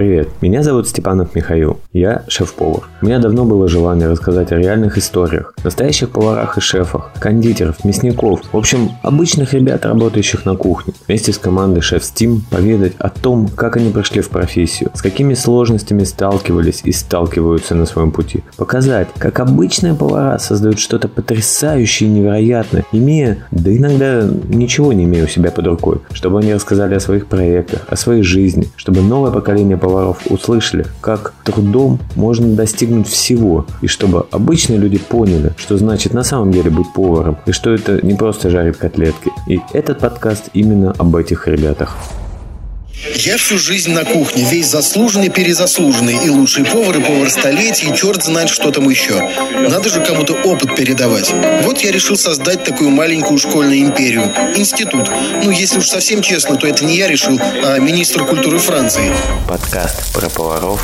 Привет, меня зовут Степанов Михаил, я шеф-повар. У меня давно было желание рассказать о реальных историях, настоящих поварах и шефах, кондитеров, мясников, в общем, обычных ребят, работающих на кухне. Вместе с командой Шеф Steam поведать о том, как они прошли в профессию, с какими сложностями сталкивались и сталкиваются на своем пути. Показать, как обычные повара создают что-то потрясающее и невероятное, имея, да иногда ничего не имея у себя под рукой, чтобы они рассказали о своих проектах, о своей жизни, чтобы новое поколение поваров услышали, как трудом можно достигнуть всего, и чтобы обычные люди поняли, что значит на самом деле быть поваром, и что это не просто жарить котлетки. И этот подкаст именно об этих ребятах. Я всю жизнь на кухне, весь заслуженный, перезаслуженный, и лучший повар, и повар столетий, и черт знает, что там еще. Надо же кому-то опыт передавать. Вот я решил создать такую маленькую школьную империю. Институт. Ну, если уж совсем честно, то это не я решил, а министр культуры Франции. Подкаст про поваров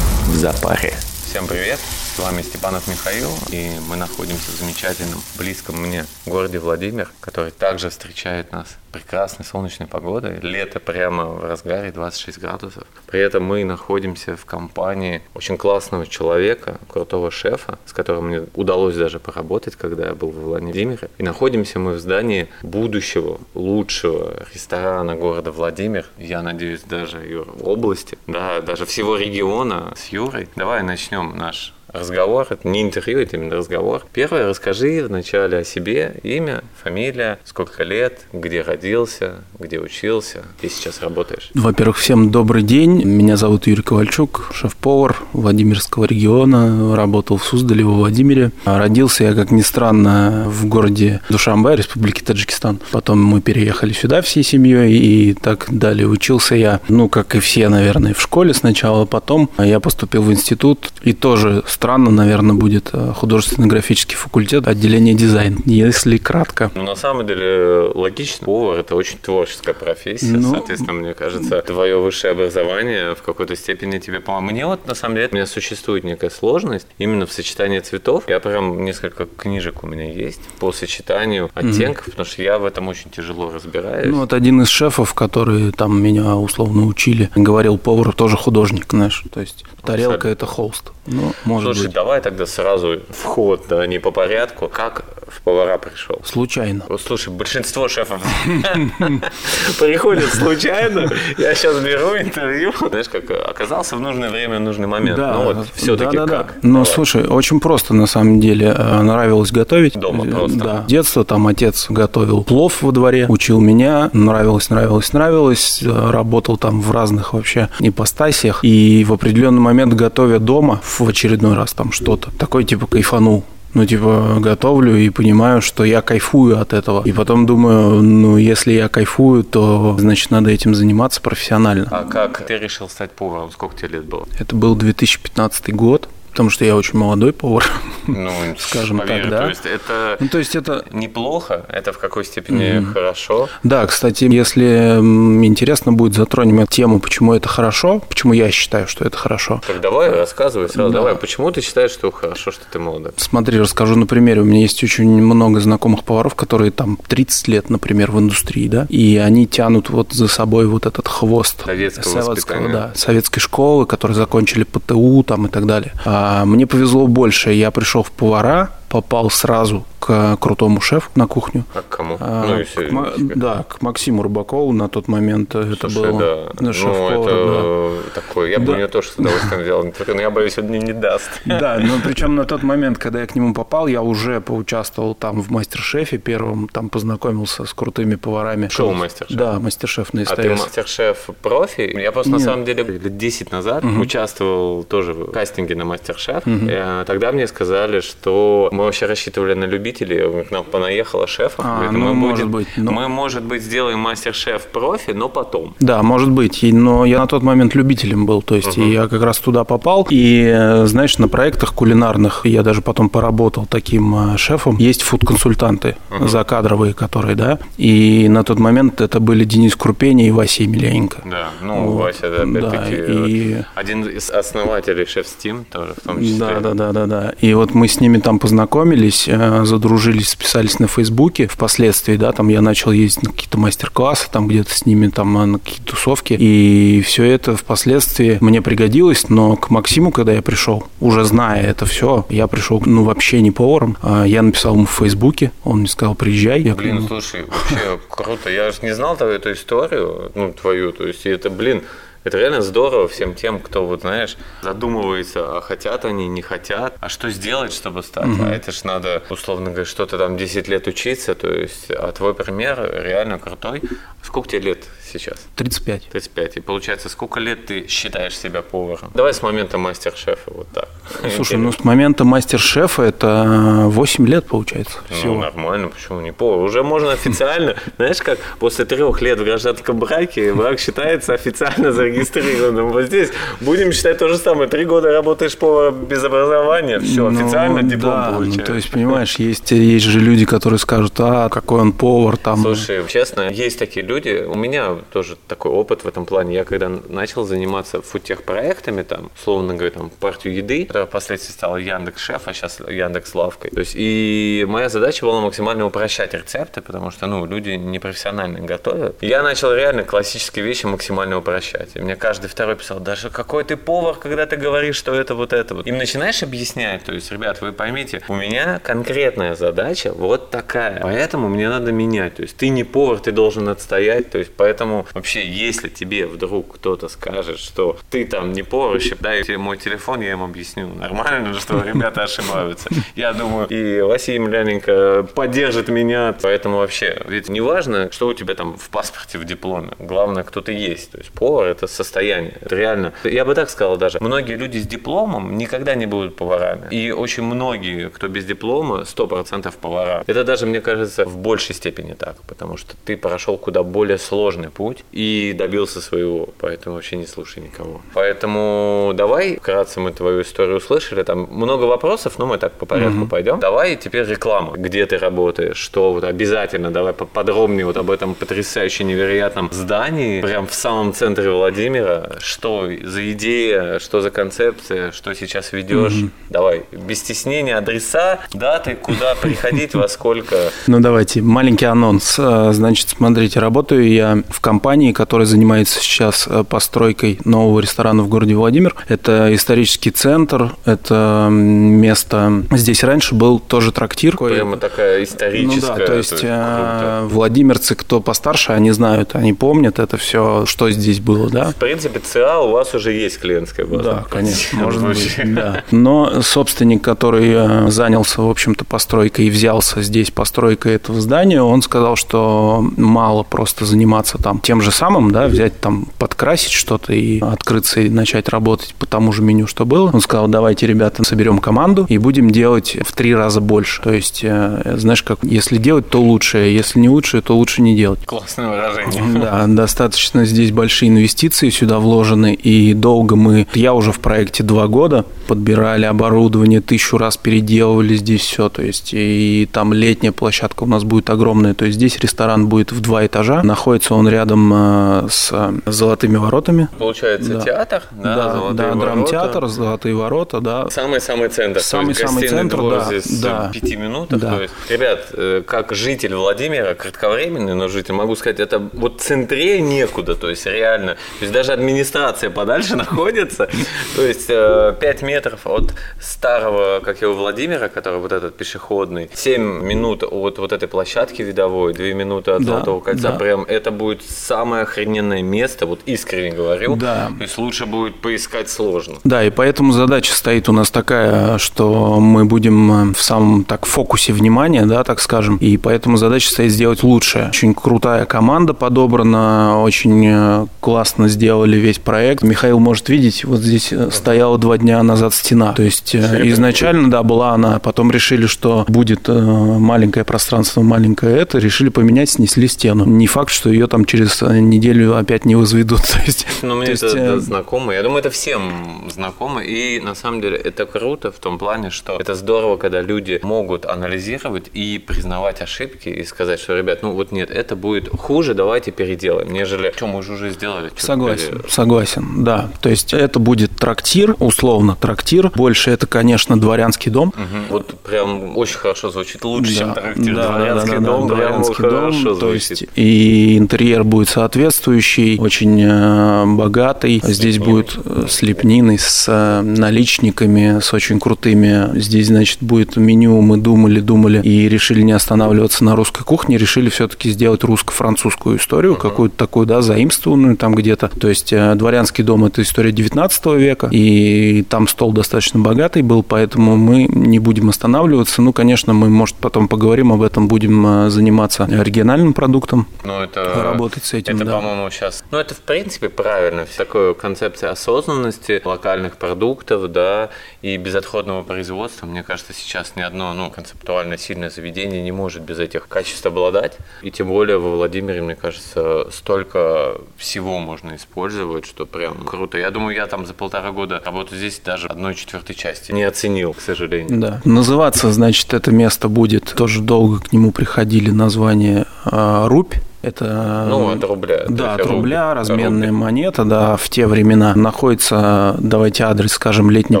в запаре. Всем привет! С вами Степанов Михаил, и мы находимся в замечательном, близком мне городе Владимир, который также встречает нас прекрасной солнечной погодой. Лето прямо в разгаре, 26 градусов. При этом мы находимся в компании очень классного человека, крутого шефа, с которым мне удалось даже поработать, когда я был в Владимире. И находимся мы в здании будущего, лучшего ресторана города Владимир. Я надеюсь, даже Юр, области, да, даже всего региона с Юрой. Давай начнем наш разговор, это не интервью, это именно разговор. Первое, расскажи вначале о себе, имя, фамилия, сколько лет, где родился, где учился и сейчас работаешь. Во-первых, всем добрый день. Меня зовут Юрий Ковальчук, шеф-повар Владимирского региона. Работал в Суздале, во Владимире. Родился я, как ни странно, в городе Душамбе, Республики Таджикистан. Потом мы переехали сюда всей семьей и так далее. Учился я, ну, как и все, наверное, в школе сначала. Потом я поступил в институт и тоже странно, наверное, будет э, художественно-графический факультет, отделение дизайн, если кратко. Ну, на самом деле, логично. Повар – это очень творческая профессия. Ну, Соответственно, мне кажется, твое высшее образование в какой-то степени тебе помогло. Мне вот, на самом деле, у меня существует некая сложность именно в сочетании цветов. Я прям несколько книжек у меня есть по сочетанию оттенков, mm-hmm. потому что я в этом очень тяжело разбираюсь. Ну, вот один из шефов, которые там меня условно учили, говорил, повар тоже художник, знаешь. То есть тарелка – это холст. Ну, может Слушай, быть. давай тогда сразу вход, да, не по порядку. Как в повара пришел? Случайно. Вот, слушай, большинство шефов приходят случайно. Я сейчас беру интервью. Знаешь, как оказался в нужное время, в нужный момент. Да, ну вот, все-таки да, да, как? Ну, слушай, очень просто на самом деле. Э, Нравилось готовить. Дома просто. Да. Детство там отец готовил плов во дворе, учил меня. Нравилось, нравилось, нравилось. Э, Работал там в разных вообще ипостасиях. И в определенный момент, готовя дома, в очередной раз там что-то, такой типа кайфанул ну, типа, готовлю и понимаю, что я кайфую от этого. И потом думаю, ну, если я кайфую, то, значит, надо этим заниматься профессионально. А как ты решил стать поваром? Сколько тебе лет было? Это был 2015 год потому что я очень молодой повар, ну, скажем поверь, так, да. То есть это, ну, то есть это неплохо, это в какой степени mm-hmm. хорошо. Да, кстати, если интересно будет, затронем эту тему, почему это хорошо, почему я считаю, что это хорошо. Так давай, рассказывай сразу, да. давай, почему ты считаешь, что хорошо, что ты молодой? Смотри, расскажу на примере. У меня есть очень много знакомых поваров, которые там 30 лет, например, в индустрии, да, и они тянут вот за собой вот этот хвост советского, советского да, советской школы, которые закончили ПТУ там и так далее. А, мне повезло больше. Я пришел в повара, попал сразу к крутому шефу на кухню. А к кому? А, ну, если... к, да, к Максиму Рыбакову на тот момент Слушай, это был да. ну, шеф-повар. это да. такой, я бы да. у него тоже с удовольствием интервью, но я боюсь, он мне не даст. Да, но причем на тот момент, когда я к нему попал, я уже поучаствовал там в мастер-шефе первым, там познакомился с крутыми поварами. Шоу мастер-шеф? Да, мастер-шеф на СТС. А ты мастер-шеф профи? Я просто Нет. на самом деле лет 10 назад угу. участвовал тоже в кастинге на мастер-шеф. Угу. Тогда мне сказали, что мы вообще рассчитывали на любителей, к нам понаехала шефа. А, Говорит, ну, мы может будем, быть. Но... Мы, может быть, сделаем мастер-шеф профи, но потом. Да, может быть. Но я на тот момент любителем был, то есть угу. я как раз туда попал. И, знаешь, на проектах кулинарных я даже потом поработал таким э, шефом. Есть фуд-консультанты угу. закадровые, которые, да. И на тот момент это были Денис Крупени и Вася Емельяненко. Да, ну, вот. Вася, да, опять-таки, да, и... один из основателей шеф Steam тоже в том числе. Да, да, да, да, да. И вот мы с ними там познакомились познакомились, э, задружились, списались на Фейсбуке. Впоследствии, да, там я начал ездить на какие-то мастер-классы, там где-то с ними там э, на какие-то тусовки. И все это впоследствии мне пригодилось, но к Максиму, когда я пришел, уже зная это все, я пришел, ну, вообще не поваром. А я написал ему в Фейсбуке, он мне сказал, приезжай. Я Блин, слушай, вообще круто. Я же не знал эту историю, ну, твою. То есть это, блин, это реально здорово всем тем, кто, вот знаешь, задумывается, а хотят они, не хотят, а что сделать, чтобы стать. Угу. А это ж надо, условно говоря, что-то там 10 лет учиться, то есть, а твой пример реально крутой. Сколько тебе лет сейчас? 35. 35. И получается, сколько лет ты считаешь себя поваром? Давай с момента мастер-шефа, вот так. Слушай, ну с момента мастер-шефа это 8 лет получается ну, всего. Ну, нормально, почему не повар? Уже можно официально, знаешь, как после трех лет в гражданском браке брак считается официально зарегистрированным. Вот здесь будем считать то же самое. Три года работаешь поваром без образования, все, ну, официально диплом да, получаешь. Ну, то есть, понимаешь, есть, есть же люди, которые скажут, а, какой он повар там. Слушай, честно, есть такие люди, у меня тоже такой опыт в этом плане. Я когда начал заниматься фудтех-проектами, там, словно говоря, там, партию еды, которая впоследствии стала Яндекс Шеф, а сейчас Яндекс Лавкой. То есть, и моя задача была максимально упрощать рецепты, потому что, ну, люди непрофессионально готовят. И я начал реально классические вещи максимально упрощать. И мне каждый второй писал, даже какой ты повар, когда ты говоришь, что это вот это вот. Им начинаешь объяснять, то есть, ребят, вы поймите, у меня конкретная задача вот такая, поэтому мне надо менять. То есть, ты не повар, ты должен отстоять, то есть, поэтому вообще, если тебе вдруг кто-то скажет, что ты там не повар, дай мой телефон, я им объясню. Нормально, что ребята ошибаются. Я думаю, и Вася Емельяненко поддержит меня. Поэтому вообще, ведь не важно, что у тебя там в паспорте, в дипломе. Главное, кто ты есть. То есть повар – это состояние. Это реально. Я бы так сказал даже. Многие люди с дипломом никогда не будут поварами. И очень многие, кто без диплома, 100% повара. Это даже, мне кажется, в большей степени так. Потому что ты прошел куда более сложный путь и добился своего. Поэтому вообще не слушай никого. Поэтому давай, вкратце мы твою историю услышали. Там много вопросов, но мы так по порядку mm-hmm. пойдем. Давай теперь реклама. Где ты работаешь? Что вот обязательно? Давай подробнее вот об этом потрясающе невероятном здании. Прям в самом центре Владимира. Что за идея? Что за концепция? Что сейчас ведешь? Mm-hmm. Давай, без стеснения, адреса, даты, куда приходить, во сколько. Ну давайте, маленький анонс. А, значит, смотрите, работаю я в компании, которая занимается сейчас э, постройкой нового ресторана в городе Владимир. Это исторический центр, это место... Здесь раньше был тоже трактир. Прямо такая историческая. Ну да, то есть, э, владимирцы, кто постарше, они знают, они помнят это все, что здесь было, да? В принципе, ЦА у вас уже есть клиентская база. Да, конечно, может быть, да. Но собственник, который э, занялся, в общем-то, постройкой и взялся здесь постройкой этого здания, он сказал, что мало просто заниматься там тем же самым, да, взять там, подкрасить что-то и открыться и начать работать по тому же меню, что было. Он сказал, давайте, ребята, соберем команду и будем делать в три раза больше. То есть, э, знаешь, как если делать, то лучше, если не лучше, то лучше не делать. Классное выражение. Да, достаточно здесь большие инвестиции сюда вложены, и долго мы, я уже в проекте два года, подбирали оборудование, тысячу раз переделывали здесь все, то есть, и там летняя площадка у нас будет огромная, то есть здесь ресторан будет в два этажа, находится он рядом э, с золотыми воротами. Получается да. театр, да, да, золотые да, ворота. драмтеатр, золотые ворота, да. Самый-самый центр. Самый-самый центр, двор да. Здесь да. пяти минутах. Да. То есть, ребят, э, как житель Владимира, кратковременный, но житель, могу сказать, это вот центре некуда, то есть реально. То есть даже администрация подальше находится. То есть 5 э, метров от старого, как его, Владимира, который вот этот пешеходный, 7 минут от вот этой площадки видовой, 2 минуты от Золотого кольца. Прям это будет самое охрененное место, вот искренне говорю. Да. То есть лучше будет поискать сложно. Да, и поэтому задача стоит у нас такая, что мы будем в самом так фокусе внимания, да, так скажем, и поэтому задача стоит сделать лучшее. Очень крутая команда подобрана, очень э, классно сделали весь проект. Михаил может видеть, вот здесь э, стояла два дня назад стена. То есть э, изначально, да, была она, потом решили, что будет маленькое пространство, маленькое это, решили поменять, снесли стену. Не факт, что ее там через через неделю опять не возведут. То есть, ну, мне то это, есть, это знакомо. Я думаю, это всем знакомо. И на самом деле это круто в том плане, что это здорово, когда люди могут анализировать и признавать ошибки и сказать, что, ребят, ну вот нет, это будет хуже, давайте переделаем, нежели что мы уже сделали. Согласен, теперь... согласен, да. То есть это будет трактир, условно трактир. Больше это, конечно, дворянский дом. Угу. Вот прям очень хорошо звучит, лучше, да, чем трактир. Да, дворянский да, да, дом, да, дворянский дом. То есть и интерьер будет соответствующий, очень э, богатый. Здесь будет э, с лепниной, с э, наличниками, с очень крутыми. Здесь, значит, будет меню. Мы думали, думали и решили не останавливаться на русской кухне, решили все-таки сделать русско-французскую историю, uh-huh. какую-то такую, да, заимствованную там где-то. То есть дворянский дом – это история 19 века, и там стол достаточно богатый был, поэтому мы не будем останавливаться. Ну, конечно, мы, может, потом поговорим об этом, будем заниматься оригинальным продуктом, ну, это, работать с этим. Это, да. по-моему, сейчас... Ну, это, в принципе, правильно. Такая концепция осознанности локальных продуктов, да, и безотходного производства. Мне кажется, сейчас ни одно, ну, концептуально сильное заведение не может без этих качеств обладать. И тем более во Владимире, мне кажется, столько всего можно использовать, что прям круто. Я думаю, я там за полтора года работы здесь даже одной четвертой части не оценил, к сожалению. Да. Называться, значит, это место будет, тоже долго к нему приходили название э, «Рубь». Это, ну, от рубля. Да, от рубля, разменная рубль. монета, да, в те времена. Находится, давайте адрес скажем, Летняя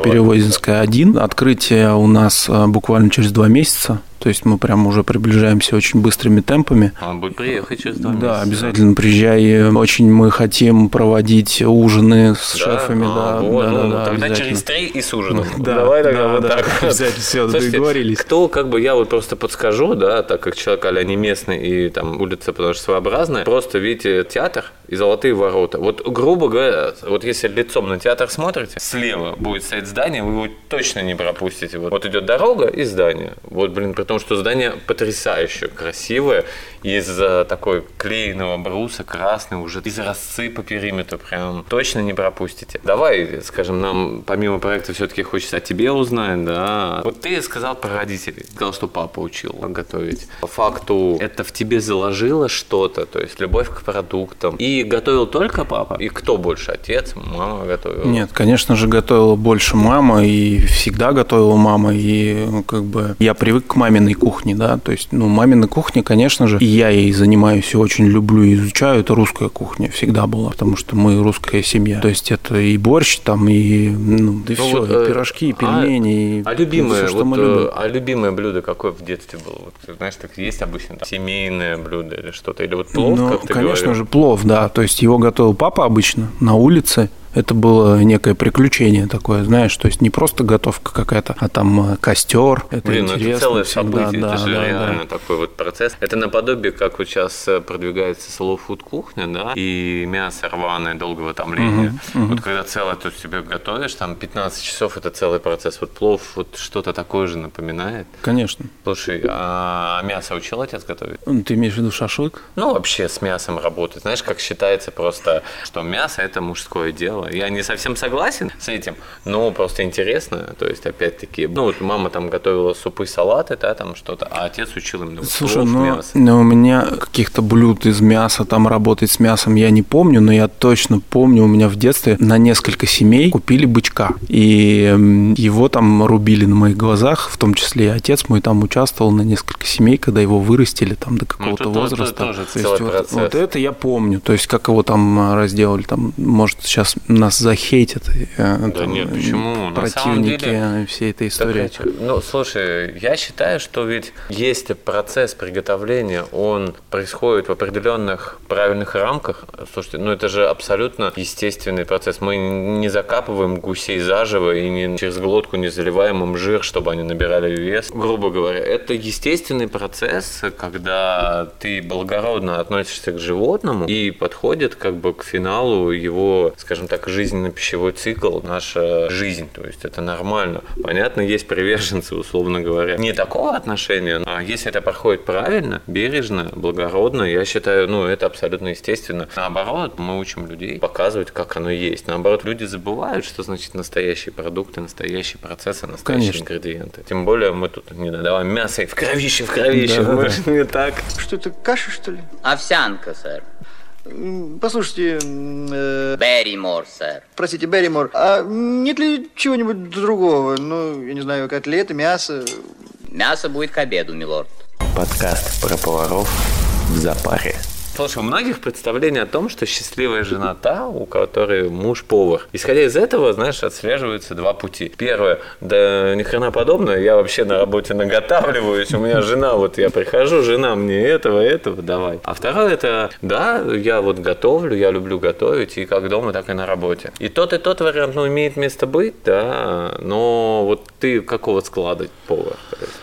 Перевозинская 1. Открытие у нас э, буквально через два месяца. То есть мы прям уже приближаемся очень быстрыми темпами. Он будет приехать через два Да, обязательно приезжай. Очень мы хотим проводить ужины с да? шефами. А, да, вот, да, ну, да, тогда через три и с ужином. Да, Давай тогда да, вот да, так. Обязательно все Слушайте, договорились. Кто, как бы я вот просто подскажу, да, так как человек а не местный и там улица, потому что своеобразная, просто видите театр и золотые ворота. Вот грубо говоря, вот если лицом на театр смотрите, слева будет стоять здание, вы его точно не пропустите. Вот, вот идет дорога и здание. Вот, блин, при том, что здание потрясающе красивое, из такой клееного бруса, красный, уже из разцы по периметру, прям точно не пропустите. Давай, скажем, нам помимо проекта все-таки хочется о тебе узнать, да. Вот ты сказал про родителей, сказал, что папа учил готовить. По факту это в тебе заложило что-то, то есть любовь к продуктам. И готовил только папа? И кто больше, отец, мама готовила? Нет, конечно же, готовила больше мама, и всегда готовила мама, и как бы я привык к маминой кухне, да, то есть, ну, мамина кухня, конечно же, и я ей занимаюсь и очень люблю и изучаю, это русская кухня всегда была, потому что мы русская семья. То есть это и борщ там, и, ну, да и ну, все, вот, и э, пирожки, и а, пельмени. А, и, а любимое, все, что вот, мы любим. Э, а любимое блюдо какое в детстве было? Вот, знаешь, так есть обычно там, семейное блюдо или что-то, или вот плов, ну, как ты конечно говорил? же, плов, да. То есть его готовил папа обычно на улице это было некое приключение такое, знаешь, то есть не просто готовка какая-то, а там э, костер. Это Блин, интересно. это целое событие, да, это же да, реально да. такой вот процесс. Это наподобие, как вот сейчас э, продвигается slow food кухня, да, и мясо рваное долгого томления. Угу, угу. Вот когда целое тут себе готовишь, там 15 часов это целый процесс. Вот плов вот что-то такое же напоминает. Конечно. Слушай, а мясо учил отец готовить? Ну, ты имеешь в виду шашлык? Ну, вообще с мясом работать. Знаешь, как считается просто, что мясо это мужское дело, я не совсем согласен с этим, но просто интересно. То есть, опять-таки, ну вот мама там готовила супы, салаты, да, там что-то, а отец учил именно Слушай, плов, ну, мясо. Ну, у меня каких-то блюд из мяса, там работать с мясом я не помню, но я точно помню, у меня в детстве на несколько семей купили бычка. И его там рубили на моих глазах, в том числе и отец мой там участвовал на несколько семей, когда его вырастили там до ну, какого-то ну, возраста. Это тоже то есть, вот, вот это я помню. То есть, как его там разделали, там, может, сейчас нас захейтят э, да там, нет, почему? противники деле, всей этой истории. Так, ну, слушай, я считаю, что ведь есть процесс приготовления, он происходит в определенных правильных рамках. Слушайте, ну это же абсолютно естественный процесс. Мы не закапываем гусей заживо и не через глотку не заливаем им жир, чтобы они набирали вес. Грубо говоря, это естественный процесс, когда ты благородно относишься к животному и подходит как бы к финалу его, скажем так, жизненно-пищевой цикл, наша жизнь. То есть это нормально. Понятно, есть приверженцы, условно говоря, не такого отношения, но если это проходит правильно, бережно, благородно, я считаю, ну, это абсолютно естественно. Наоборот, мы учим людей показывать, как оно есть. Наоборот, люди забывают, что значит настоящие продукты, настоящие процессы, настоящие Конечно. ингредиенты. Тем более мы тут не додаваем мясо и в кровище, в кровище. Да, мы же не так. Что это, каша, что ли? Овсянка, сэр. Послушайте... Э, Берримор, сэр. Простите, Берримор, а нет ли чего-нибудь другого? Ну, я не знаю, котлеты, мясо? Мясо будет к обеду, милорд. Подкаст про поваров в запаре. Слушай, у многих представление о том, что счастливая жена та, у которой муж повар. Исходя из этого, знаешь, отслеживаются два пути. Первое, да ни хрена подобное, я вообще на работе наготавливаюсь, у меня жена, вот я прихожу, жена мне этого, этого, давай. А второе, это, да, я вот готовлю, я люблю готовить, и как дома, так и на работе. И тот, и тот вариант, ну, имеет место быть, да, но вот ты какого склада повар?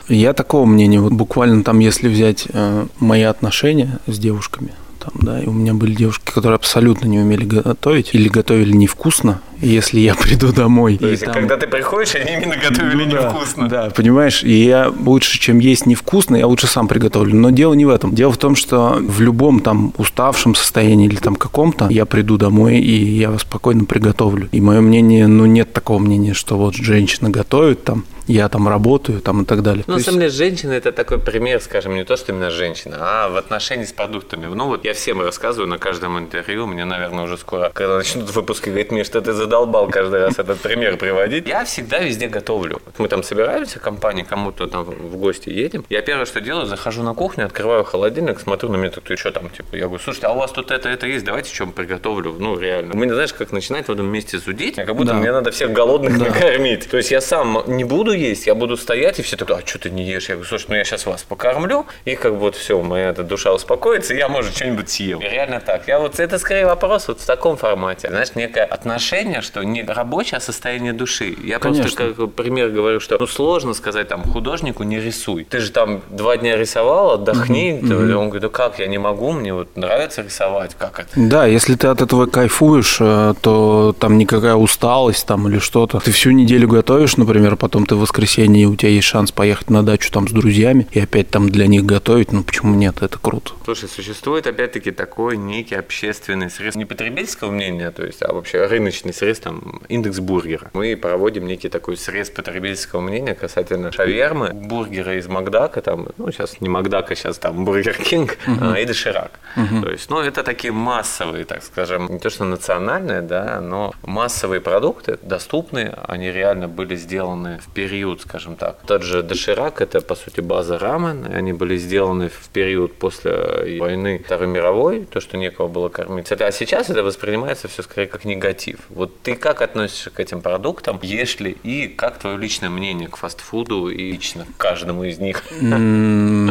Я такого мнения, вот буквально там, если взять э, мои отношения с девушками, там, да, и у меня были девушки, которые абсолютно не умели готовить или готовили невкусно, если я приду домой. То есть, там... когда ты приходишь, они именно готовили ну, невкусно. Да, понимаешь, и я лучше, чем есть невкусно, я лучше сам приготовлю. Но дело не в этом. Дело в том, что в любом там уставшем состоянии или там каком-то я приду домой и я спокойно приготовлю. И мое мнение, ну нет такого мнения, что вот женщина готовит там, я там работаю там и так далее. Ну, на самом деле, женщина – это такой пример, скажем, не то, что именно женщина, а в отношении с продуктами. Ну, вот я всем рассказываю на каждом интервью, мне, наверное, уже скоро, когда начнут выпуски, говорит, мне что ты задолбал каждый раз этот пример приводить. Я всегда везде готовлю. Мы там собираемся, компания, кому-то там в гости едем. Я первое, что делаю, захожу на кухню, открываю холодильник, смотрю на меня, ты что там, типа, я говорю, слушайте, а у вас тут это, это есть, давайте чем приготовлю. Ну, реально. У меня, знаешь, как начинает в этом месте зудить, как будто да. мне надо всех голодных да. накормить. То есть я сам не буду есть, я буду стоять, и все такие, а что ты не ешь? Я говорю, слушай, ну я сейчас вас покормлю, и как бы вот все, моя эта душа успокоится, и я, может, что-нибудь съем. И реально так. Я вот, это скорее вопрос вот в таком формате. Знаешь, некое отношение, что не рабочее, а состояние души. Я Конечно. просто как пример говорю, что ну сложно сказать там художнику не рисуй. Ты же там два дня рисовал, отдохни. Mm-hmm. Он говорит, да как, я не могу, мне вот нравится рисовать, как это? Да, если ты от этого кайфуешь, э, то там никакая усталость там или что-то. Ты всю неделю готовишь, например, потом ты в воскресенье воскресенье у тебя есть шанс поехать на дачу там с друзьями и опять там для них готовить, ну почему нет, это круто. Слушай, существует опять-таки такой некий общественный срез, не потребительского мнения, то есть, а вообще рыночный срез, там, индекс бургера. Мы проводим некий такой срез потребительского мнения касательно шавермы, бургера из Макдака, там, ну сейчас не Макдака, сейчас там Бургер Кинг uh-huh. и Доширак. Uh-huh. То есть, ну это такие массовые, так скажем, не то что национальные, да, но массовые продукты, доступные, они реально были сделаны в период, скажем так. Тот же доширак – это, по сути, база рамен. Они были сделаны в период после войны Второй мировой, то, что некого было кормить. А сейчас это воспринимается все скорее как негатив. Вот ты как относишься к этим продуктам? Ешь ли? И как твое личное мнение к фастфуду и лично к каждому из них?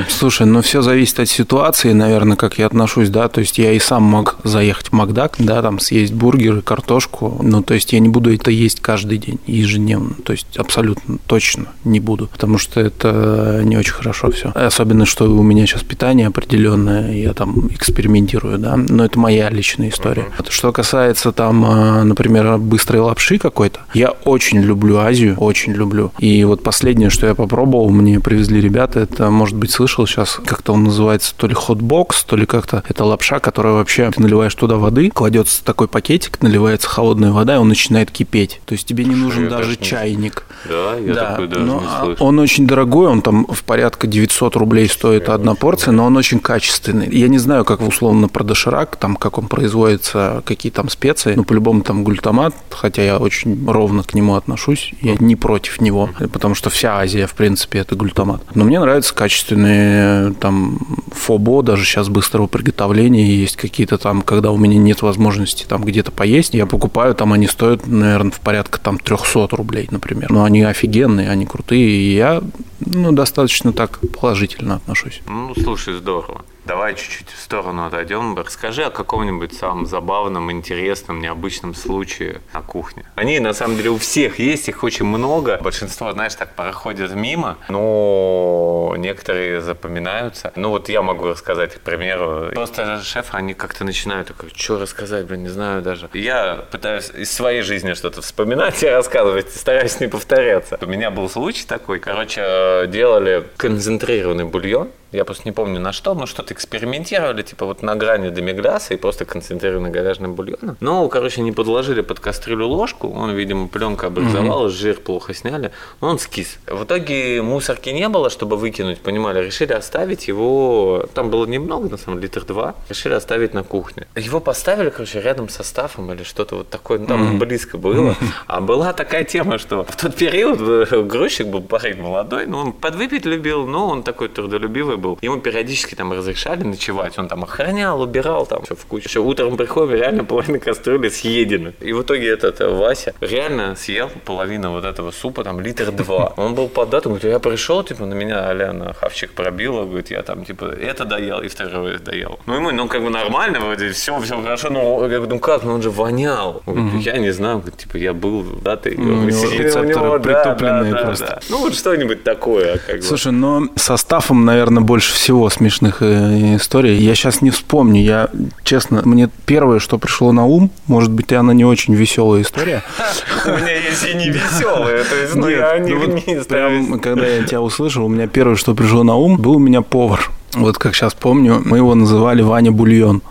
Слушай, ну все зависит от ситуации, наверное, как я отношусь, да. То есть я и сам мог заехать в Макдак, да, там съесть бургеры, картошку. Ну, то есть я не буду это есть каждый день, ежедневно. То есть абсолютно точно не буду, потому что это не очень хорошо все. Особенно, что у меня сейчас питание определенное, я там экспериментирую, да, но это моя личная история. Что касается там, а, например, быстрой лапши какой-то, я очень люблю Азию, очень люблю. И вот последнее, что я попробовал, мне привезли ребята, это, может быть, слышал сейчас, как-то он называется то ли хотбокс, то ли как-то это лапша, которая вообще, ты наливаешь туда воды, кладется такой пакетик, наливается холодная вода, и он начинает кипеть. То есть тебе не нужен я даже чайник. Да, я да, такой даже но он очень дорогой, он там в порядка 900 рублей стоит одна порция, но он очень качественный. Я не знаю, как условно про доширак, там, как он производится, какие там специи, но по-любому там глютамат, хотя я очень ровно к нему отношусь, я не против него, потому что вся Азия, в принципе, это глютамат. Но мне нравятся качественные там фобо, даже сейчас быстрого приготовления, есть какие-то там, когда у меня нет возможности там где-то поесть, я покупаю, там они стоят, наверное, в порядка там 300 рублей, например. Но они офигенные, они крутые, и я ну, достаточно так положительно отношусь. Ну, слушай, здорово. Давай чуть-чуть в сторону отойдем. Расскажи о каком-нибудь самом забавном, интересном, необычном случае на кухне. Они, на самом деле, у всех есть, их очень много. Большинство, знаешь, так проходят мимо, но некоторые запоминаются. Ну, вот я могу рассказать, к примеру. Просто шеф, они как-то начинают, такой, что рассказать, блин, не знаю даже. Я пытаюсь из своей жизни что-то вспоминать и рассказывать, стараюсь не повторяться. У меня был случай такой, короче, делали концентрированный бульон, Я просто не помню на что, мы что-то экспериментировали, типа вот на грани демигласа и просто концентрированно говяжным бульоном. Но, короче, не подложили под кастрюлю ложку, он, видимо, пленка образовалась, жир плохо сняли, но он скис. В итоге мусорки не было, чтобы выкинуть, понимали, решили оставить его, там было немного, на самом деле, литр два, решили оставить на кухне. Его поставили, короче, рядом со стафом или что-то вот такое, ну, там близко было. А была такая тема, что в тот период э, грузчик был парень молодой, но он подвыпить любил, но он такой трудолюбивый был. Ему периодически там разрешали ночевать, он там охранял, убирал там все в кучу. Еще утром приходим, реально половина кастрюли съедена. И в итоге этот э, Вася реально съел половину вот этого супа, там литр два. Он был под дату, говорит, я пришел, типа, на меня Аляна хавчик пробила, говорит, я там, типа, это доел и второе доел. Ну, ему, ну, как бы нормально, вроде, все, все хорошо, но я говорю, ну как, ну он же вонял. Он говорит, я не знаю, говорит, типа, я был, да, ты. Ну, у него рецепторы притупленные просто. Ну, вот что-нибудь такое, как бы. Слушай, но со Стафом, наверное, больше всего смешных э, историй. Я сейчас не вспомню. Я, честно, мне первое, что пришло на ум, может быть, она не очень веселая история. У меня есть и не веселые, то есть, ну, я не вниз. Прям, когда я тебя услышал, у меня первое, что пришло на ум, был у меня повар. Вот как сейчас помню, мы его называли Ваня Бульон.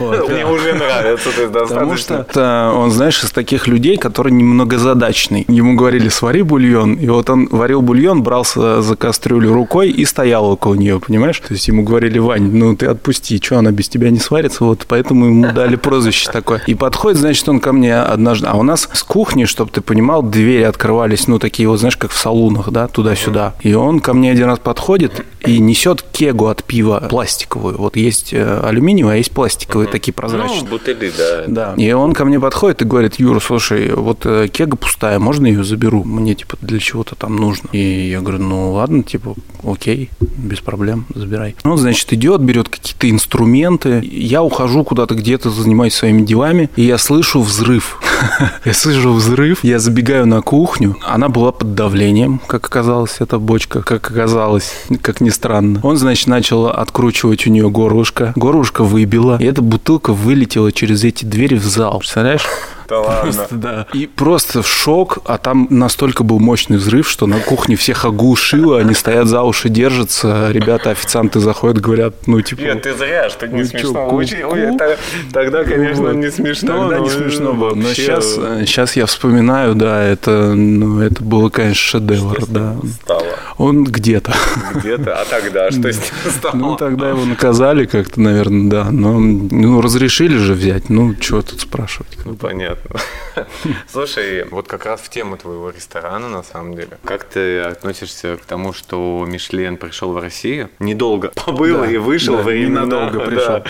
Вот. Мне уже нравится, Потому что это, он, знаешь, из таких людей, который немногозадачный. Ему говорили, свари бульон, и вот он варил бульон, брался за кастрюлю рукой и стоял около нее, понимаешь? То есть ему говорили, Вань, ну ты отпусти, что она без тебя не сварится, вот поэтому ему дали прозвище такое. И подходит, значит, он ко мне однажды, а у нас с кухни, чтобы ты понимал, двери открывались, ну такие вот, знаешь, как в салунах, да, туда-сюда. И он ко мне один раз подходит и несет кегу от пива пластиковую. Вот есть э, алюминиевая, а есть пластиковые такие прозрачные. Ну, бутыли, да. Да. И он ко мне подходит и говорит, Юра, слушай, вот э, кега пустая, можно ее заберу? Мне, типа, для чего-то там нужно. И я говорю, ну, ладно, типа, окей, без проблем, забирай. Он, значит, идет, берет какие-то инструменты. Я ухожу куда-то где-то, занимаюсь своими делами, и я слышу взрыв. Я слышу взрыв, я забегаю на кухню. Она была под давлением, как оказалось, эта бочка, как оказалось, как ни странно. Он, значит, начал откручивать у нее горлышко. Горлышко выбило, и эта бутылка вылетела через эти двери в зал. Представляешь? Да ладно. Да. И просто в шок, а там настолько был мощный взрыв, что на кухне всех оглушило, они стоят за уши, держатся, ребята, официанты заходят, говорят, ну, типа... Нет, ты зря, что не ну, смешно. чё, Очень- ку- ой, это- Тогда, конечно, не смешно. Тогда не смешно было. Но сейчас, сейчас я вспоминаю, да, это, ну, это было, конечно, шедевр, да. стало Он где-то. где-то. А тогда что с ним стало? Ну, тогда его наказали как-то, наверное, да. Но, ну, разрешили же взять. Ну, чего тут спрашивать? Ну, понятно. Слушай, вот как раз в тему твоего ресторана, на самом деле. Как ты относишься к тому, что Мишлен пришел в Россию? Недолго побыл Да, и вышел да, временно. ненадолго Да. пришел.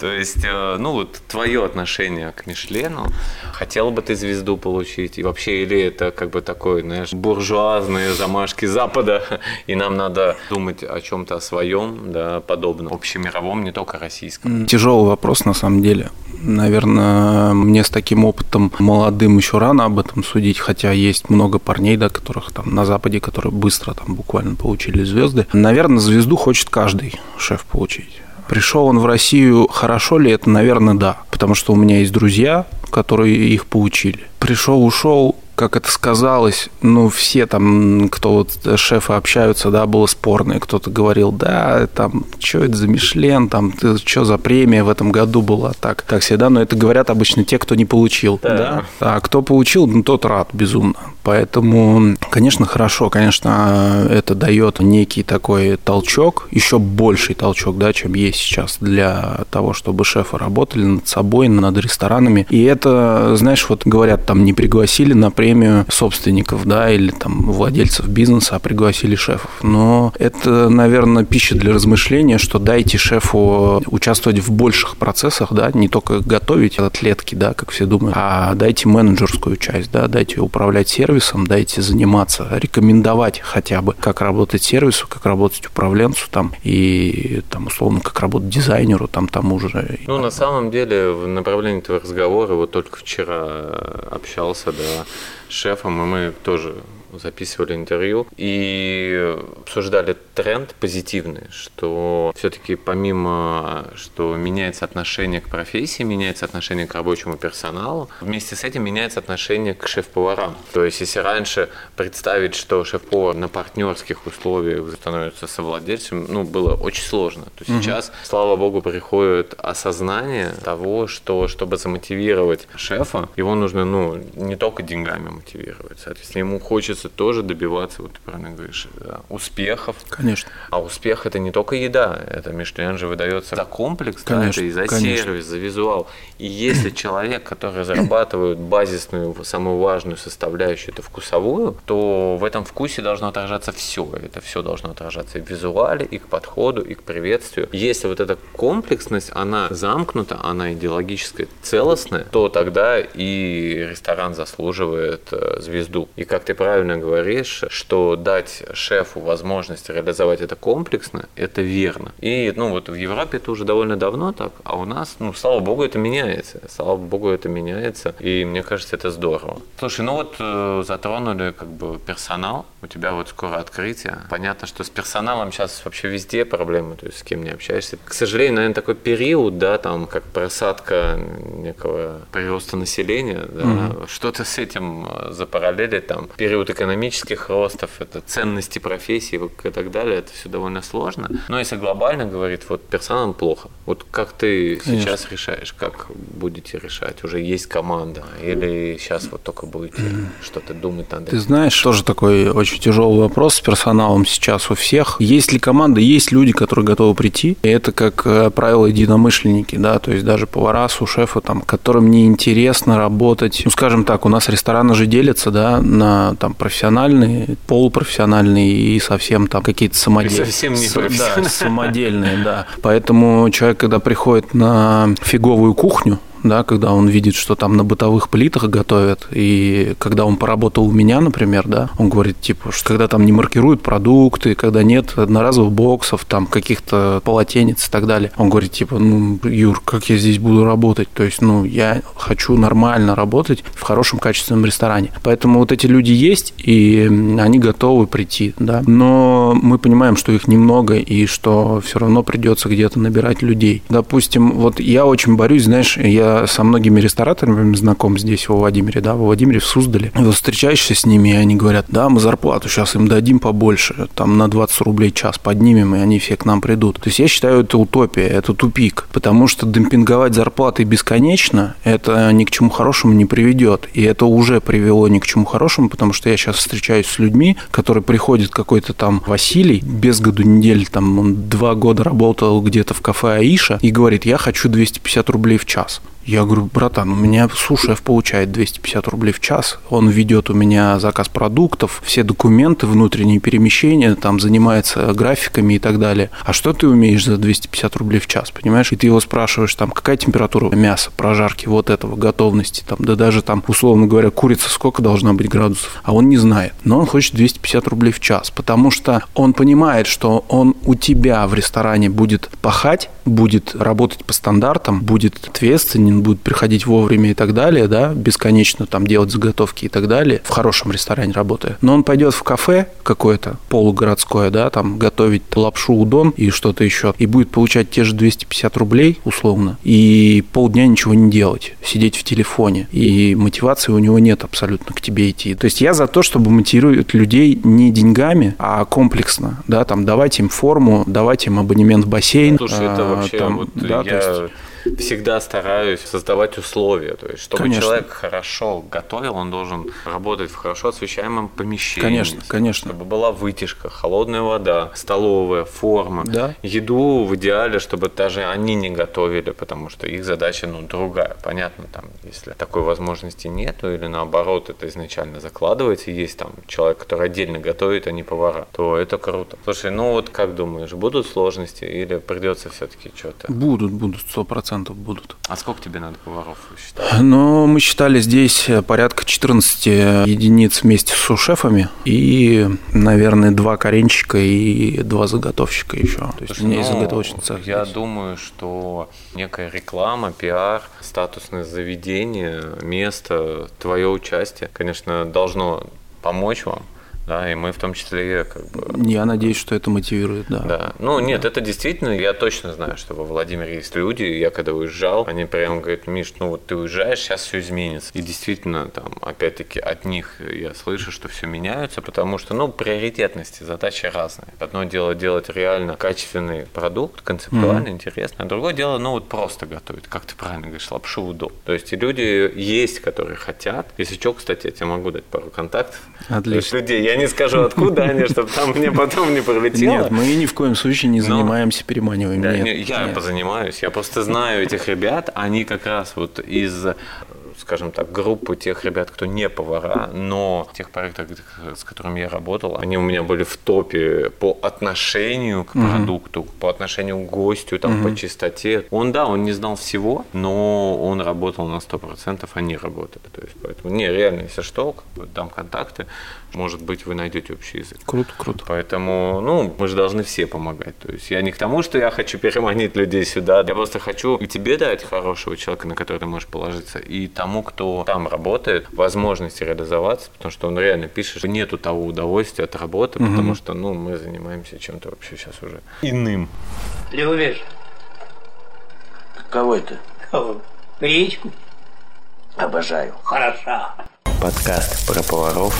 То есть, э, ну вот твое отношение к Мишлену. Хотел бы ты звезду получить? И вообще, или это как бы такой, знаешь, буржуазные замашки Запада, и нам надо думать о чем-то своем, да, подобном, общемировом, не только российском. Тяжелый вопрос, на самом деле. Наверное, мне с таким опытом молодым еще рано об этом судить, хотя есть много парней, да, которых там на Западе, которые быстро там буквально получили звезды. Наверное, звезду хочет каждый шеф получить. Пришел он в Россию, хорошо ли это? Наверное, да. Потому что у меня есть друзья, которые их получили. Пришел, ушел, как это сказалось, ну, все там, кто вот э, шефы общаются, да, было спорно, и кто-то говорил, да, там, что это за Мишлен, там, что за премия в этом году была, так, так всегда, но это говорят обычно те, кто не получил, Да. А кто получил, ну, тот рад безумно. Поэтому, конечно, хорошо, конечно, это дает некий такой толчок, еще больший толчок, да, чем есть сейчас для того, чтобы шефы работали над собой, над ресторанами. И это, знаешь, вот говорят, там не пригласили на премию собственников, да, или там владельцев бизнеса, а пригласили шефов. Но это, наверное, пища для размышления, что дайте шефу участвовать в больших процессах, да, не только готовить атлетки, да, как все думают, а дайте менеджерскую часть, да, дайте управлять сервисом, дайте заниматься, рекомендовать хотя бы, как работать сервису, как работать управленцу там, и там, условно, как работать дизайнеру там тому же. Ну, на самом деле, в направлении твоего разговора, вот только вчера общался, да, шефом, и мы тоже записывали интервью и обсуждали тренд позитивный, что все-таки помимо, что меняется отношение к профессии, меняется отношение к рабочему персоналу, вместе с этим меняется отношение к шеф-поварам. То есть, если раньше представить, что шеф-повар на партнерских условиях становится совладельцем, ну, было очень сложно. То угу. сейчас, слава богу, приходит осознание того, что чтобы замотивировать шефа, его нужно, ну, не только деньгами мотивировать. Соответственно, ему хочется хочется тоже добиваться, вот ты правильно говоришь, да, успехов. Конечно. А успех это не только еда, это Мишлен же выдается за комплекс, конечно, да, это и за конечно. сервис, за визуал. И если человек, который зарабатывает базисную, самую важную составляющую, это вкусовую, то в этом вкусе должно отражаться все. Это все должно отражаться и в визуале, и к подходу, и к приветствию. Если вот эта комплексность, она замкнута, она идеологическая, целостная, то тогда и ресторан заслуживает э, звезду. И как ты правильно говоришь, что дать шефу возможность реализовать это комплексно, это верно. И, ну, вот в Европе это уже довольно давно так, а у нас, ну, слава богу, это меняется. Слава богу, это меняется, и мне кажется, это здорово. Слушай, ну вот э, затронули как бы персонал, у тебя вот скоро открытие. Понятно, что с персоналом сейчас вообще везде проблемы, то есть с кем не общаешься. К сожалению, наверное, такой период, да, там, как просадка некого прироста населения, да, угу. что-то с этим э, запараллелить, там, период экономики экономических ростов, это ценности профессии и так далее, это все довольно сложно. Но если глобально говорить, вот персоналом плохо. Вот как ты Конечно. сейчас решаешь, как будете решать? Уже есть команда или сейчас вот только будете что-то думать надо? Ты знаешь, тоже такой очень тяжелый вопрос с персоналом сейчас у всех. Есть ли команда, есть люди, которые готовы прийти, и это, как э, правило, единомышленники, да, то есть даже повара, сушефы, там, которым неинтересно работать. Ну, скажем так, у нас рестораны же делятся, да, на там профессиональные профессиональные, полупрофессиональные и совсем там какие-то самодельные. Совсем не Да, самодельные, да. Поэтому человек, когда приходит на фиговую кухню, да, когда он видит, что там на бытовых плитах готовят, и когда он поработал у меня, например, да, он говорит, типа, что когда там не маркируют продукты, когда нет одноразовых боксов, там каких-то полотенец и так далее, он говорит, типа, ну, Юр, как я здесь буду работать? То есть, ну, я хочу нормально работать в хорошем качественном ресторане. Поэтому вот эти люди есть, и они готовы прийти, да. Но мы понимаем, что их немного, и что все равно придется где-то набирать людей. Допустим, вот я очень борюсь, знаешь, я со многими рестораторами знаком здесь, во Владимире, да, во Владимире, в Суздале. Встречаешься с ними, и они говорят, да, мы зарплату сейчас им дадим побольше, там на 20 рублей час поднимем, и они все к нам придут. То есть я считаю, это утопия, это тупик, потому что демпинговать зарплаты бесконечно, это ни к чему хорошему не приведет. И это уже привело ни к чему хорошему, потому что я сейчас встречаюсь с людьми, которые приходят какой-то там Василий, без году недель, там он два года работал где-то в кафе Аиша, и говорит, я хочу 250 рублей в час. Я говорю, братан, у меня сушеф получает 250 рублей в час, он ведет у меня заказ продуктов, все документы, внутренние перемещения, там занимается графиками и так далее. А что ты умеешь за 250 рублей в час, понимаешь? И ты его спрашиваешь, там, какая температура мяса, прожарки, вот этого, готовности, там, да даже там, условно говоря, курица сколько должна быть градусов, а он не знает. Но он хочет 250 рублей в час, потому что он понимает, что он у тебя в ресторане будет пахать, будет работать по стандартам, будет ответственен, он будет приходить вовремя и так далее, да, бесконечно там делать заготовки и так далее, в хорошем ресторане работая. Но он пойдет в кафе какое-то полугородское, да, там готовить лапшу удон и что-то еще, и будет получать те же 250 рублей, условно, и полдня ничего не делать, сидеть в телефоне, и мотивации у него нет абсолютно к тебе идти. То есть я за то, чтобы мотивировать людей не деньгами, а комплексно, да, там давать им форму, давать им абонемент в бассейн. Слушай, это а, вообще, там, вот да, я... то есть всегда стараюсь создавать условия. То есть, чтобы конечно. человек хорошо готовил, он должен работать в хорошо освещаемом помещении. Конечно, конечно. Чтобы была вытяжка, холодная вода, столовая, форма. Да. Еду в идеале, чтобы даже они не готовили, потому что их задача ну, другая. Понятно, там, если такой возможности нету, или наоборот, это изначально закладывается, есть там человек, который отдельно готовит, а не повара, то это круто. Слушай, ну вот как думаешь, будут сложности или придется все-таки что-то? Будут, будут, сто процентов 100% будут. А сколько тебе надо поваров считать? Ну, мы считали здесь порядка 14 единиц вместе с сушефами и, наверное, два коренчика и два заготовщика еще. То есть Слушай, у меня ну, заготовочный цех Я здесь. думаю, что некая реклама, пиар, статусное заведение, место, твое участие, конечно, должно помочь вам. Да, и мы в том числе как бы Я надеюсь, что это мотивирует, да. Да. Ну, нет, это действительно, я точно знаю, что во Владимире есть люди, я когда уезжал, они прям говорят, Миш, ну вот ты уезжаешь, сейчас все изменится. И действительно, там, опять-таки, от них я слышу, что все меняется, потому что, ну, приоритетности, задачи разные. Одно дело делать реально качественный продукт, концептуально интересный, а другое дело, ну, вот просто готовить, как ты правильно говоришь, лапшу удоб. То есть и люди есть, которые хотят. Если что, кстати, я тебе могу дать пару контактов. Отлично. То есть людей, я не скажу, откуда они, чтобы там мне потом не пролетело. Нет, мы ни в коем случае не Но- занимаемся переманиванием. Да, Нет, не, я нет. позанимаюсь. Я просто знаю этих ребят. Они как раз вот из скажем так, группы тех ребят, кто не повара, но тех проектах, с которыми я работал, они у меня были в топе по отношению к продукту, по отношению к гостю, там, по чистоте. Он, да, он не знал всего, но он работал на 100%, они работали. То есть, поэтому, не, реально, если что, как бы, дам контакты, может быть, вы найдете общий язык. Круто, круто. Поэтому, ну, мы же должны все помогать. То есть я не к тому, что я хочу переманить людей сюда. Я просто хочу и тебе дать хорошего человека, на которого ты можешь положиться, и тому, кто там работает, возможность реализоваться, потому что он реально пишет, что нету того удовольствия от работы, потому что, ну, мы занимаемся чем-то вообще сейчас уже иным. Любишь? Кого это? Кого? Гречку? Обожаю. Хороша. Подкаст про поваров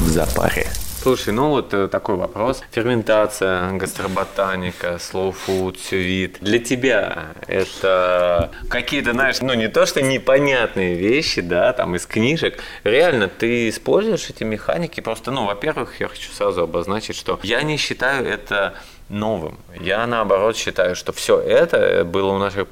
в запаре. Слушай, ну вот э, такой вопрос. Ферментация, гастроботаника, food, сювит. Для тебя это какие-то, знаешь, ну не то, что непонятные вещи, да, там из книжек. Реально, ты используешь эти механики? Просто, ну, во-первых, я хочу сразу обозначить, что я не считаю это новым. Я наоборот считаю, что все это было у наших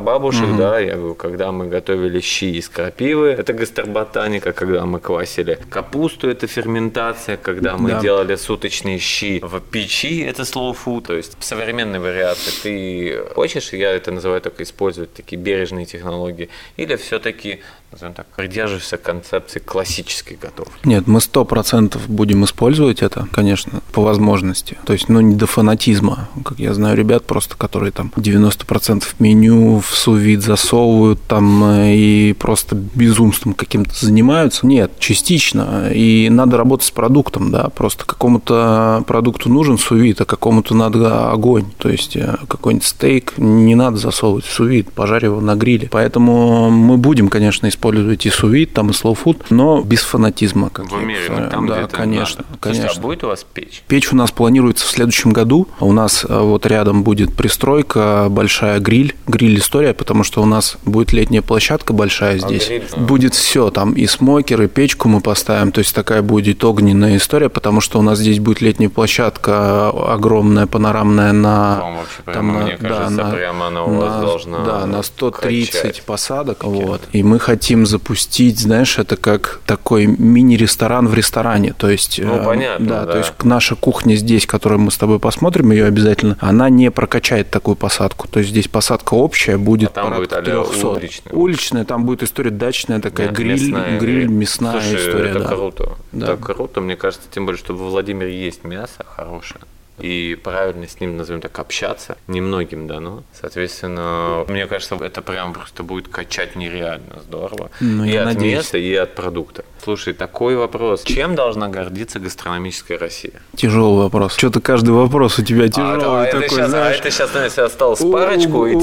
бабушек, да, я говорю, когда мы готовили щи из крапивы, это гастроботаника, когда мы квасили капусту, это ферментация, когда мы Да. делали суточные щи в печи, это slow food, то есть современные вариации. Ты хочешь, я это называю только использовать такие бережные технологии, или все-таки, назовем так, придерживаешься концепции классической готовки? Нет, мы сто процентов будем использовать это, конечно, по возможности. То есть, ну, не до фанатизма. Как я знаю ребят просто, которые там 90% меню в сувид засовывают там э, и просто безумством каким-то занимаются. Нет, частично. И надо работать с продуктом, да. Просто какому-то продукту нужен сувид, а какому-то надо огонь. То есть, э, какой-нибудь стейк не надо засовывать в сувид, пожарь его на гриле. Поэтому мы будем, конечно, использовать и сувид, там и slow food, но без фанатизма. как В говорю. там да, где-то конечно, надо. Слушайте, конечно. а будет у вас печь? Печь у нас планируется в следующем году. У нас э, вот рядом будет пристройка, большая гриль, гриль-история, потому что у нас будет летняя площадка большая здесь. гриль, э, Будет все, там и смокер, и печку мы поставим, то есть такая будет огненная история, потому что у нас здесь будет летняя площадка огромная, панорамная на... Вам вообще там прямо, на- мне да, кажется, на- прямо она у вас на- должна Да, на 130 качать. посадок. Вот. И мы хотим запустить, знаешь, это как такой мини-ресторан в ресторане. То есть, Ну, э, понятно, да, да. то есть наша кухня здесь, которую мы с тобой посмотрим, ее обязательно, она не прокачает такую посадку. То есть здесь посадка общая будет А там будет порядка а-ля 300. уличная. Уличная, там будет история дачная такая, Нет, гриль, мясная, гриль, гриль. мясная Слушай, история. это да. круто. Да. Это круто, мне кажется, тем более, что во Владимире есть мясо хорошее. И правильно с ним, назовем так, общаться немногим дано. Соответственно, мне кажется, это прям просто будет качать нереально здорово. Ну, и я от надеюсь. места, и от продукта. Слушай, такой вопрос. Чем должна гордиться гастрономическая Россия? Тяжелый вопрос. Что-то каждый вопрос у тебя тяжелый а, это такой, сейчас, знаешь. а это сейчас, знаешь, осталось У- парочку и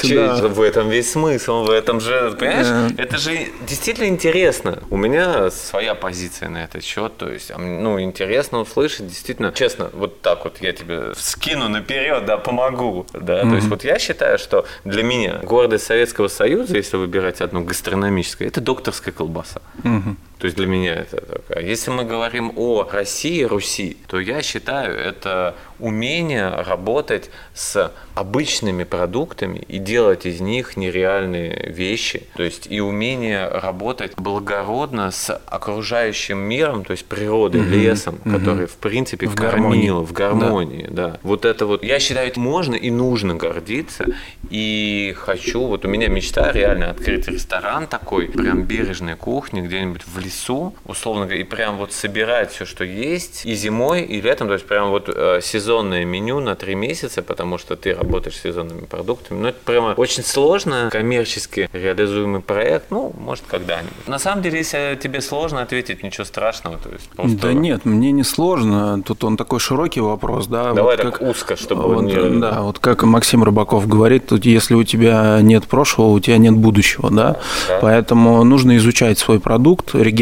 Че- да. В этом весь смысл, в этом же, понимаешь, Да. это же действительно интересно. У меня своя позиция на этот счет, то есть, а ну, интересно услышать, действительно, честно, вот так вот я тебе скину наперед, да, помогу, да, то есть, вот я считаю, что для меня гордость Советского Союза, если выбирать одну гастрономическую, это докторская колбаса. То есть для меня это такая. Если мы говорим о России, Руси, то я считаю, это умение работать с обычными продуктами и делать из них нереальные вещи. То есть и умение работать благородно с окружающим миром, то есть природой, Мгм, лесом, мгм. который в принципе В гармонии. кормил, в гармонии, да. Вот это вот, я считаю, это можно и нужно гордиться. И хочу, вот у меня мечта реально открыть ресторан такой, прям бережной кухни, где-нибудь в лесу, условно говоря, и прям вот собирать все, что есть, и зимой, и летом, то есть прям вот э, сезонное меню на три месяца, потому что ты работаешь с сезонными продуктами. Ну, это прямо очень сложно, коммерчески реализуемый проект, ну, может, когда-нибудь. На самом деле, если тебе сложно ответить, ничего страшного, то есть просто... Да нет, мне не сложно. Тут он такой широкий вопрос, да. Давай вот так как- узко, чтобы вот, он не... Да, вот как Максим Рыбаков говорит, тут если у тебя нет прошлого, у тебя нет будущего, да. Да. Поэтому нужно изучать свой продукт, региональный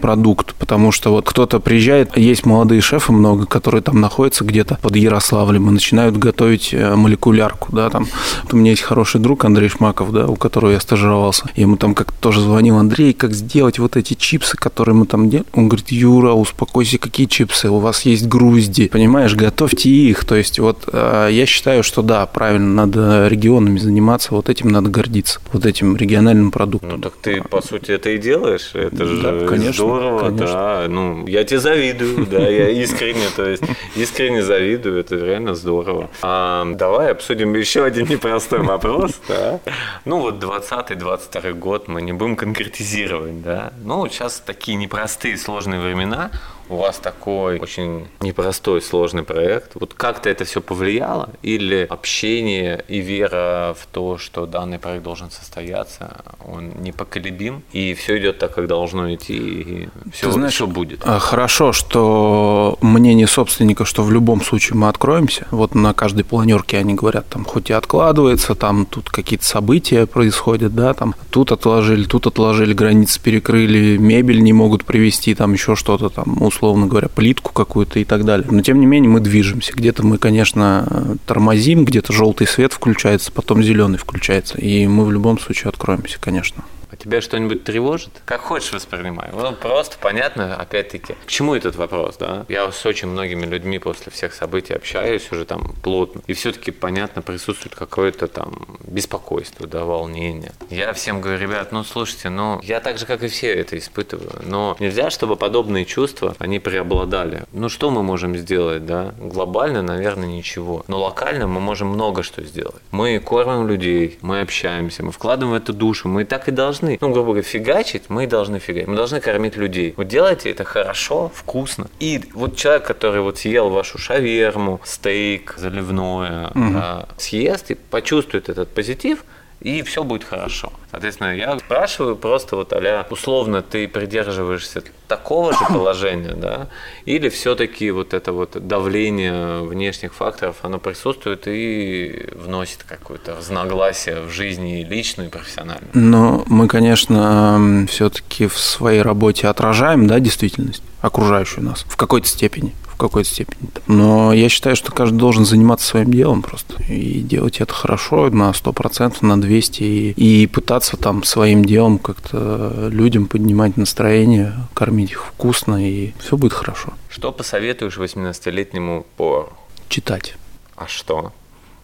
продукт, потому что вот кто-то приезжает, есть молодые шефы много, которые там находятся где-то под Ярославлем и начинают готовить э, молекулярку, да, там. Вот у меня есть хороший друг Андрей Шмаков, да, у которого я стажировался. Я ему там как-то тоже звонил, Андрей, как сделать вот эти чипсы, которые мы там делаем? Он говорит, Юра, успокойся, какие чипсы? У вас есть грузди, понимаешь, готовьте их. То есть вот э, я считаю, что да, правильно, надо регионами заниматься, вот этим надо гордиться, вот этим региональным продуктом. Ну так ты, по сути, это и делаешь. Это же Да, конечно, здорово, конечно. да. Ну, я тебе завидую, да, я искренне, то есть искренне завидую, это реально здорово. А, давай обсудим еще один непростой вопрос, да. Ну вот 20-22 год мы не будем конкретизировать, да. Ну сейчас такие непростые, сложные времена, у вас такой очень непростой, сложный проект. Вот как-то это все повлияло? Или общение и вера в то, что данный проект должен состояться, он непоколебим, и все идет так, как должно идти, и все, Ты знаешь, все будет? А, Хорошо, что мнение собственника, что в любом случае мы откроемся. Вот на каждой планерке они говорят, там хоть и откладывается, там тут какие-то события происходят, да, там тут отложили, тут отложили, границы перекрыли, мебель не могут привезти, там еще что-то там, условно говоря, плитку какую-то и так далее. Но тем не менее мы движемся. Где-то мы, конечно, тормозим, где-то желтый свет включается, потом зеленый включается, и мы в любом случае откроемся, конечно. А тебя что-нибудь тревожит? Как хочешь воспринимай. Ну, просто понятно, опять-таки, к чему этот вопрос, да? Я с очень многими людьми после всех событий общаюсь уже там плотно, и все-таки, понятно, присутствует какое-то там беспокойство, да, волнение. Я всем говорю, ребят, ну, слушайте, ну, я так же, как и все это испытываю, но нельзя, чтобы подобные чувства, они преобладали. Ну, что мы можем сделать, да? Глобально, наверное, ничего. Но локально мы можем много что сделать. Мы кормим людей, мы общаемся, мы вкладываем в это душу, мы так и должны. Ну, грубо говоря, фигачить, мы должны фигачить. Мы должны кормить людей. Вот делайте это хорошо, вкусно. И вот человек, который вот съел вашу шаверму, стейк, заливное, да, съест и почувствует этот позитив, и все будет хорошо. Соответственно, я спрашиваю просто вот а условно ты придерживаешься такого же положения, да, или все-таки вот это вот давление внешних факторов, оно присутствует и вносит какое-то разногласие в жизни личную, и профессиональную. Но мы, конечно, все-таки в своей работе отражаем, да, действительность окружающую нас в какой-то степени какой-то степени. Но я считаю, что каждый должен заниматься своим делом просто и делать это хорошо на 100%, на 200 и, и пытаться там своим делом как-то людям поднимать настроение, кормить их вкусно и все будет хорошо. Что посоветуешь 18-летнему повару? Читать. А что?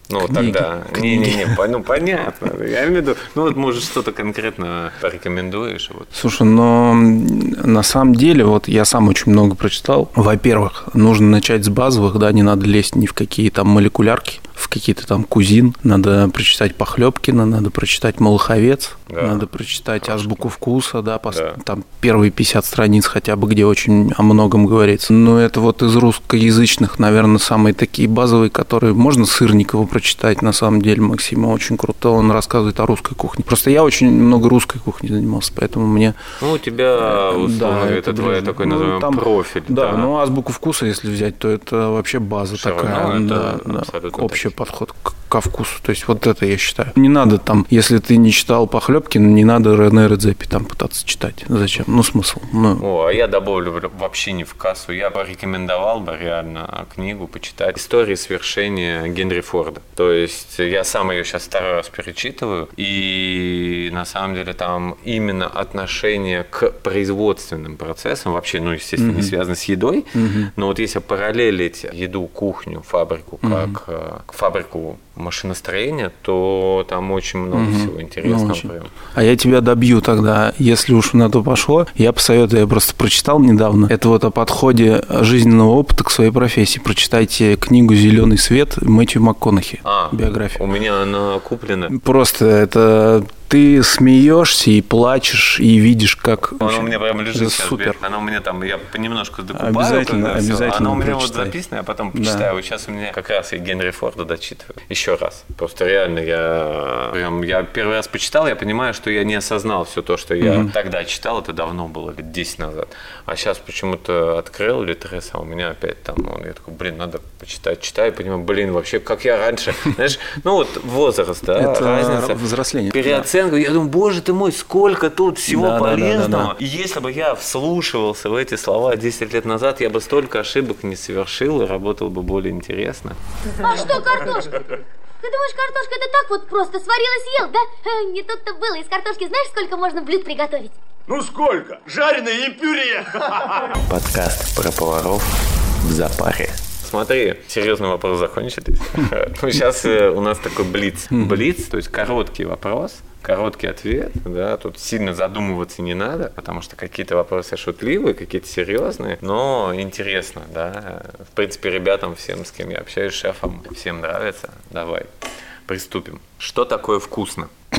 Ну, Книги. тогда... Не-не-не, ну, понятно. Я имею в виду, ну, вот, может, что-то конкретно порекомендуешь? Вот. Слушай, но на самом деле, вот я сам очень много прочитал. Во-первых, нужно начать с базовых, да, не надо лезть ни в какие там молекулярки, в какие-то там кузин. Надо прочитать Похлебкина, надо прочитать Молоховец, Да. надо прочитать Азбуку вкуса, да, пос- Да. там первые 50 страниц хотя бы, где очень о многом говорится. Но это вот из русскоязычных, наверное, самые такие базовые, которые можно Сырникова прочитать, на самом деле, Максима очень круто, он рассказывает о русской кухне. Просто я очень много русской кухней занимался, поэтому мне Ну, у тебя, условно, да, это это твой такой, Ну, назовем, там- профиль. Да, ну азбуку вкуса, если взять, то это вообще база Всё такая. равно это да, да. абсолютно Общий подход к ко вкусу. То есть вот это я считаю. Не надо там, если ты не читал Похлебкина, не надо Рене Редзепи там пытаться читать. Зачем? Ну, смысл. Ну, О, а я добавлю вообще не в кассу. Я порекомендовал бы реально книгу почитать «Истории свершения Генри Форда». То есть я сам ее сейчас второй раз перечитываю, и на самом деле там именно отношение к производственным процессам, вообще, ну, естественно, не связано с едой, но вот если параллелить еду, кухню, фабрику, как э, фабрику машиностроения, то там очень много всего интересного. Ну, очень. прям. А я тебя добью тогда, если уж на то пошло. Я посоветую, я просто прочитал недавно. Это вот о подходе жизненного опыта к своей профессии. Прочитайте книгу «Зеленый свет» Мэтью МакКонахи. А, биография. У меня она куплена. Просто это ты смеешься и плачешь, и видишь, как... Она у меня прям лежит сейчас. супер. Бер. Она у меня там, я понемножку докупаю. Обязательно, обязательно Она у меня вот прочитай. записана, я потом Да. почитаю. Вот сейчас у меня как раз и Генри Форда дочитываю. Еще раз. Просто реально я прям, я первый раз почитал, я понимаю, что я не осознал все то, что я тогда читал. Это давно было, лет 10 назад. А сейчас почему-то открыл Литрес, а у меня опять там, я такой, блин, надо почитать. Читаю, понимаю, блин, вообще, как я раньше, знаешь, ну вот возраст, да, Это разница. взросление. Переоценка. Я думаю, боже ты мой, сколько тут всего Да, да, да, да, полезного. да. И если бы я вслушивался в эти слова 10 лет назад, я бы столько ошибок не совершил и работал бы более интересно. А что картошка? Ты думаешь, картошка это так вот просто сварила съел, да? Э, Не тут-то было. Из картошки знаешь, сколько можно блюд приготовить? Ну сколько? Жареное и пюре. Подкаст про поваров в запаре. Смотри, серьезный вопрос закончились. Ну, сейчас э, у нас такой блиц. Блиц, то есть короткий вопрос, короткий ответ, да, тут сильно задумываться не надо, потому что какие-то вопросы шутливые, какие-то серьезные, но интересно, да. В принципе, ребятам всем, с кем я общаюсь, шефам, всем нравится. Давай, приступим. Что такое вкусно?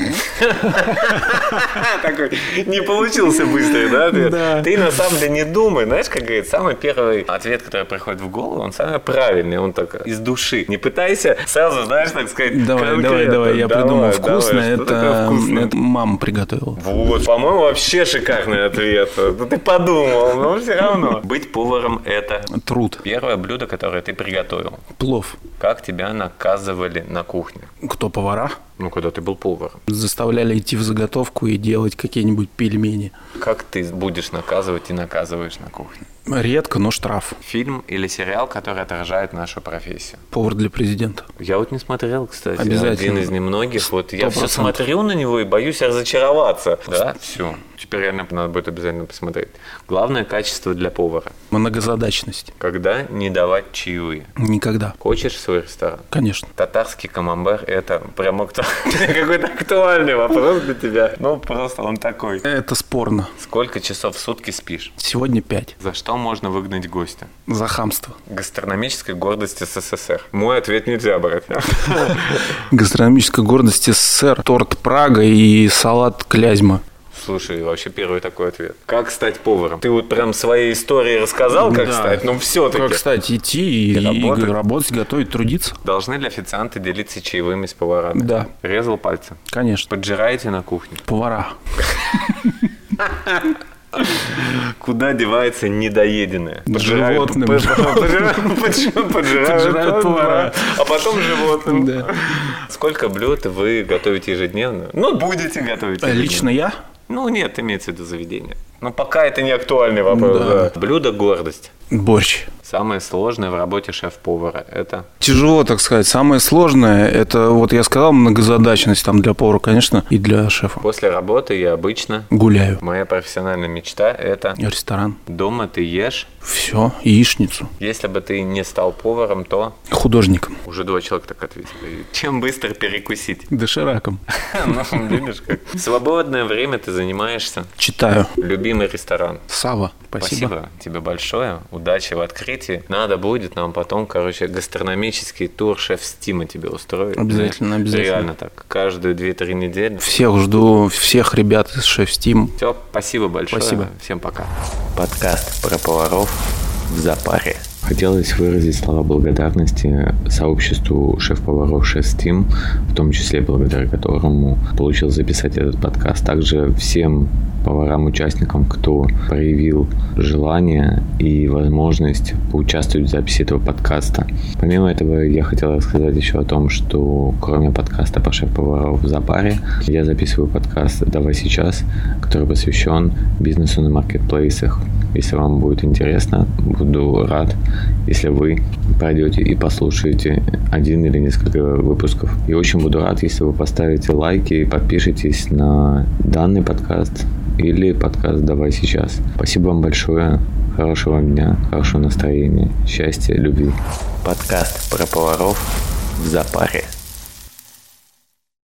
Такой не получился быстрый, да? Да. ты на самом деле не думай, знаешь, как говорит, самый первый ответ, который приходит в голову, он самый правильный, он так из души. Не пытайся сразу, знаешь, так сказать, Давай, давай, конкретно. давай, я Давай, придумал давай, вкусно. такое Это, вкусно? это мама приготовила. Вот, по-моему, вообще шикарный ответ. Ну, ты подумал, но все равно. Быть поваром – это Труд. первое блюдо, которое ты приготовил. Плов. Как тебя наказывали на кухне? Кто повара? Ну, когда ты был поваром. Заставляли идти в заготовку и делать какие-нибудь пельмени. Как ты будешь наказывать и наказываешь на кухне? Редко, но штраф. Фильм или сериал, который отражает нашу профессию? Повар для президента. Я вот не смотрел, кстати. Обязательно. Один из немногих. Вот я все 100%. смотрю на него и боюсь разочароваться. Да, все. Теперь реально надо будет обязательно посмотреть. Главное качество для повара. Многозадачность. Когда не давать чаевые. Никогда. Хочешь свой ресторан? Конечно. Татарский камамбер – это прям акту- какой-то актуальный вопрос для тебя. Ну, просто он такой. Это спорно. Сколько часов в сутки спишь? Сегодня 5. За что можно выгнать гостя? За хамство. Гастрономической гордости СССР. Мой ответ нельзя брать. Гастрономическая гордость СССР. Торт Прага и салат Клязьма. Слушай, вообще первый такой ответ. Как стать поваром? Ты вот прям своей истории рассказал, как Да. стать, но все-таки. Как, кстати, идти и, И и работать. работать, готовить, трудиться? Должны ли официанты делиться чаевыми с поварами? Да. Резал пальцы. Конечно. Поджираете на кухне. Повара. Куда девается недоеденное? Животным. под- поджирают- поджирают Поджирают повара. А потом животным. Да. Сколько блюд вы готовите ежедневно? Ну, будете готовить. ежедневно. Лично я? Ну, нет, имеется в виду заведение. Но пока это не актуальный вопрос. Да. Блюдо гордость. Борщ. Самое сложное в работе шеф-повара – это Тяжело, так сказать. Самое сложное, это, вот я сказал, многозадачность там для повара, конечно, и для шефа. после работы я обычно… Гуляю. Моя профессиональная мечта – это Ресторан. дома ты ешь. Все, яичницу. Если бы ты не стал поваром, то Художником. уже два человека так ответили. Чем быстро перекусить? Дошираком. Ну, как. Свободное время ты занимаешься. Читаю. Любимый ресторан. Сава. Спасибо. Спасибо тебе большое. Удачи в открытии. Надо будет нам потом, короче, гастрономический тур шеф Стима тебе устроить. Обязательно, обязательно. Реально так. Каждые 2-3 недели. Всех жду, всех ребят из Шеф Стим. Все, спасибо большое. Спасибо. Всем пока. Подкаст про поваров в запаре. Хотелось выразить слова благодарности сообществу шеф-поваров Шеф Team, в том числе благодаря которому получил записать этот подкаст. Также всем поварам-участникам, кто проявил желание и возможность поучаствовать в записи этого подкаста. Помимо этого, я хотел рассказать еще о том, что кроме подкаста по шеф-поваров в Запаре, я записываю подкаст «Давай сейчас», который посвящен бизнесу на маркетплейсах. Если вам будет интересно, буду рад, если вы пройдете и послушаете один или несколько выпусков. И очень буду рад, если вы поставите лайки и подпишитесь на данный подкаст или подкаст «Давай сейчас». Спасибо вам большое. Хорошего дня, хорошего настроения, счастья, любви. Подкаст про поваров в запаре.